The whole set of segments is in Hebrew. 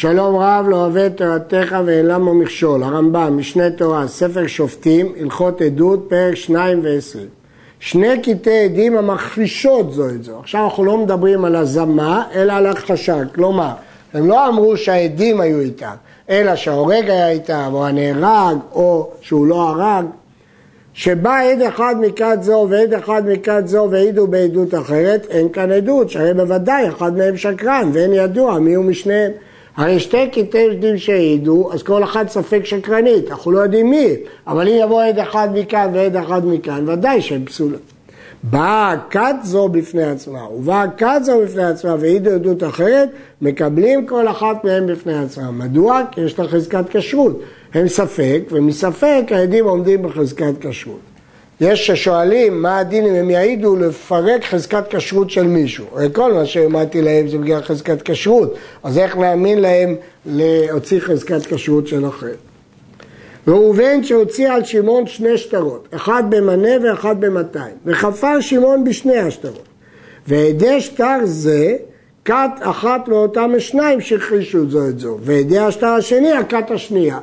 שלום רב לא אוהב את תורתך ואין למה מכשול, הרמב"ם, משנה תורה, ספר שופטים, הלכות עדות, פרק 2 ו-20. שני קטעי עדים המכחישות זו את זו. עכשיו אנחנו לא מדברים על הזמה, אלא על הכחשה. כלומר, הם לא אמרו שהעדים היו איתם, אלא שההורג היה איתם, או הנהרג, או שהוא לא הרג. שבא עד אחד מכת זו ועד אחד מכת זו והעידו בעדות אחרת, אין כאן עדות, שהרי בוודאי אחד מהם שקרן ואין ידוע מי הוא משניהם. הרי שתי קטעי עדים שהעידו, אז כל אחד ספק שקרנית, אנחנו לא יודעים מי, אבל אם יבוא עד אחד מכאן ועד אחד מכאן, ודאי שהם פסולים. באה כת זו בפני עצמה, ובאה כת זו בפני עצמה והעידו עדות אחרת, מקבלים כל אחת מהם בפני עצמה. מדוע? כי יש לה חזקת כשרות. הם ספק, ומספק העדים עומדים בחזקת כשרות. יש ששואלים מה הדין אם הם יעידו לפרק חזקת כשרות של מישהו. הרי כל מה שהעמדתי להם זה בגלל חזקת כשרות, אז איך להאמין להם להוציא חזקת כשרות של אחר? ראובן שהוציא על שמעון שני שטרות, אחד במנה ואחד במאתיים, וחפר שמעון בשני השטרות. ועדי שטר זה, כת אחת מאותם השניים שהכחישו זו את זו, ועדי השטר השני הכת השנייה.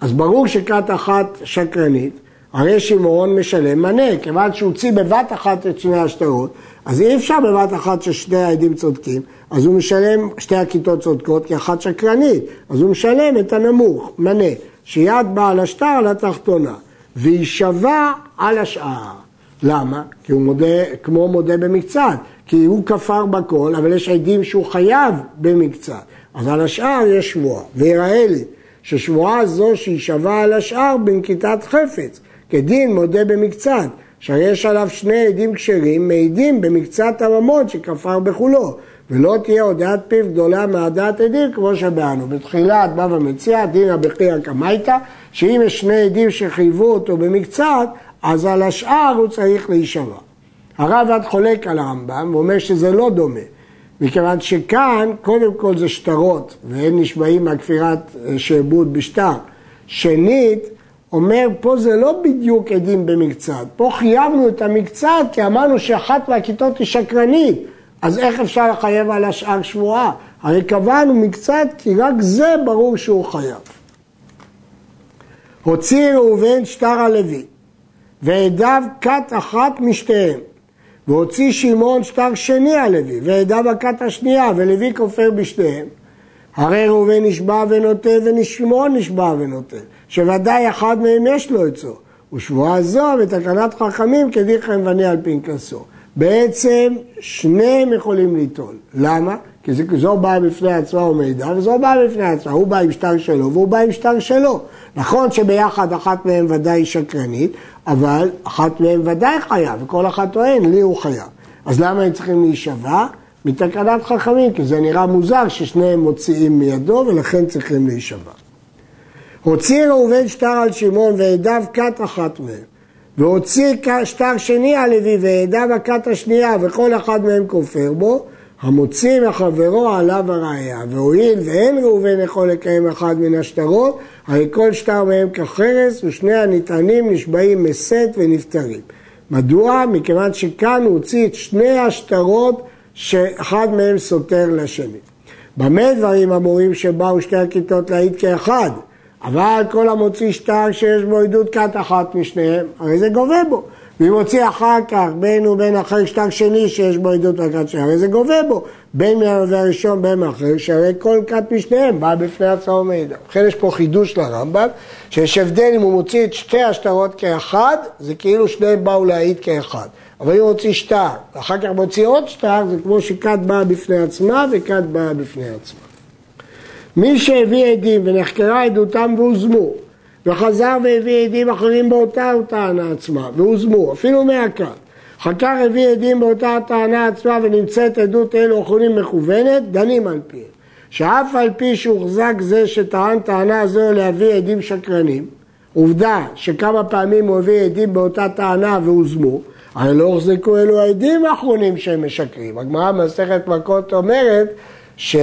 אז ברור שכת אחת שקרנית, הרי שמעון משלם מנה, כיוון שהוא הוציא בבת אחת את שני השטרות, אז אי אפשר בבת אחת ששני העדים צודקים, אז הוא משלם, שתי הכיתות צודקות כי אחת שקרנית, אז הוא משלם את הנמוך, מנה, שיד בעל השטר על התחתונה, ויישבע על השאר. למה? כי הוא מודה, כמו מודה במקצת, כי הוא כפר בכל, אבל יש עדים שהוא חייב במקצת, אז על השאר יש שבועה, ויראה לי ששבועה זו שיישבע על השאר בנקיטת חפץ, כדין מודה במקצת, שיש עליו שני עדים כשרים, מעידים במקצת הממון שכפר בכולו, ולא תהיה הודעת פיו גדולה מהדעת עדים כמו שבאנו. בתחילת בבא מציע, דינא בחייא קמייתא, שאם יש שני עדים שחייבו אותו במקצת, אז על השאר הוא צריך להישבע. עד חולק על הרמב"ם ואומר שזה לא דומה, מכיוון שכאן קודם כל זה שטרות, והם נשבעים מהכפירת אה, שעבוד בשטר. שנית, אומר, פה זה לא בדיוק עדים במקצת, פה חייבנו את המקצת כי אמרנו שאחת מהכיתות היא שקרנית, אז איך אפשר לחייב על השאר שבועה? הרי קבענו מקצת כי רק זה ברור שהוא חייב. הוציא ראובן שטר הלוי, ועדיו כת אחת משתיהם, והוציא שמעון שטר שני הלוי, ועדיו הכת השנייה, ולוי כופר בשתיהם. הרי ראובן נשבע ונוטה ושמעון נשבע ונוטה. שוודאי אחד מהם יש לו עצו, ושבועה זו בתקנת חכמים כדיכם ונה על פנקסו. בעצם שניהם יכולים ליטול. למה? כי זו באה בפני עצמה ומידע, וזו באה בפני עצמה. הוא בא עם שטר שלו והוא בא עם שטר שלו. נכון שביחד אחת מהם ודאי שקרנית, אבל אחת מהם ודאי חייב, וכל אחת טוען, לי הוא חייב. אז למה הם צריכים להישבע? מתקנת חכמים, כי זה נראה מוזר ששניהם מוציאים מידו ולכן צריכים להישבע. הוציא ראובן שטר על שמעון ועדיו כת אחת מהם, והוציא שטר שני על לוי ועדיו הכת השנייה, וכל אחד מהם כופר בו, המוציא מחברו עליו הראייה, והואיל ואין ראובן יכול לקיים אחד מן השטרות, הרי כל שטר מהם כחרס, ושני הנטענים נשבעים מסת ונפטרים. מדוע? מכיוון שכאן הוא הוציא את שני השטרות שאחד מהם סותר לשני. במה דברים אמורים שבאו שתי הכיתות להעיד כאחד? אבל כל המוציא שטר שיש בו עדות כת אחת משניהם, הרי זה גובה בו. ואם הוציא אחר כך בין ובין אחר שטר שני שיש בו עדות וכת שני, הרי זה גובה בו. בין מהרבה הראשון בין מאחר, שהרי כל כת משניהם בא בפני עצמו ומידע. לכן יש פה חידוש לרמב"ם, שיש הבדל אם הוא מוציא את שתי השטרות כאחד, זה כאילו שניהם באו להעיד כאחד. אבל אם הוא מוציא שטר, ואחר כך מוציא עוד שטר, זה כמו שכת באה בפני עצמה וכת באה בפני עצמה. מי שהביא עדים ונחקרה עדותם והוזמו, וחזר והביא עדים אחרים באותה טענה עצמה, והוזמו, אפילו מהכת. אחר כך הביא עדים באותה טענה עצמה ונמצאת עדות אלו אחרונים מכוונת, דנים על פיהם. שאף על פי שהוחזק זה שטען טענה זו להביא עדים שקרנים, עובדה שכמה פעמים הוא הביא עדים באותה טענה והוזמו, הרי לא הוחזקו אלו העדים האחרונים שהם משקרים. הגמרא במסכת מכות אומרת ש...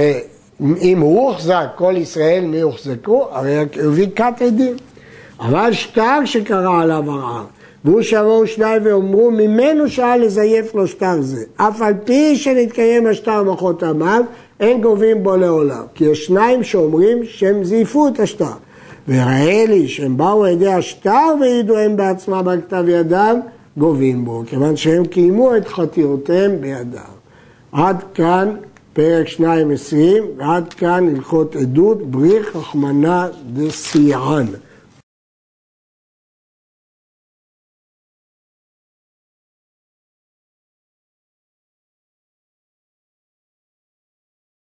אם הוא הוחזק, כל ישראל מי הוחזקו, הרי הביא כת עדים. אבל שטר שקרא עליו ערר, והוא שיבואו שניים ואומרו, ממנו שאל לזייף לו שטר זה. אף על פי שנתקיים השטר מחותמיו, אין גובים בו לעולם. כי יש שניים שאומרים שהם זייפו את השטר. ויראה לי שהם באו על ידי השטר והעידו הם בעצמם על כתב ידם, גובים בו, כיוון שהם קיימו את חתירותיהם בידם. עד כאן פרק 2 20, ועד כאן הלכות עדות, בריך רחמנא דסיען.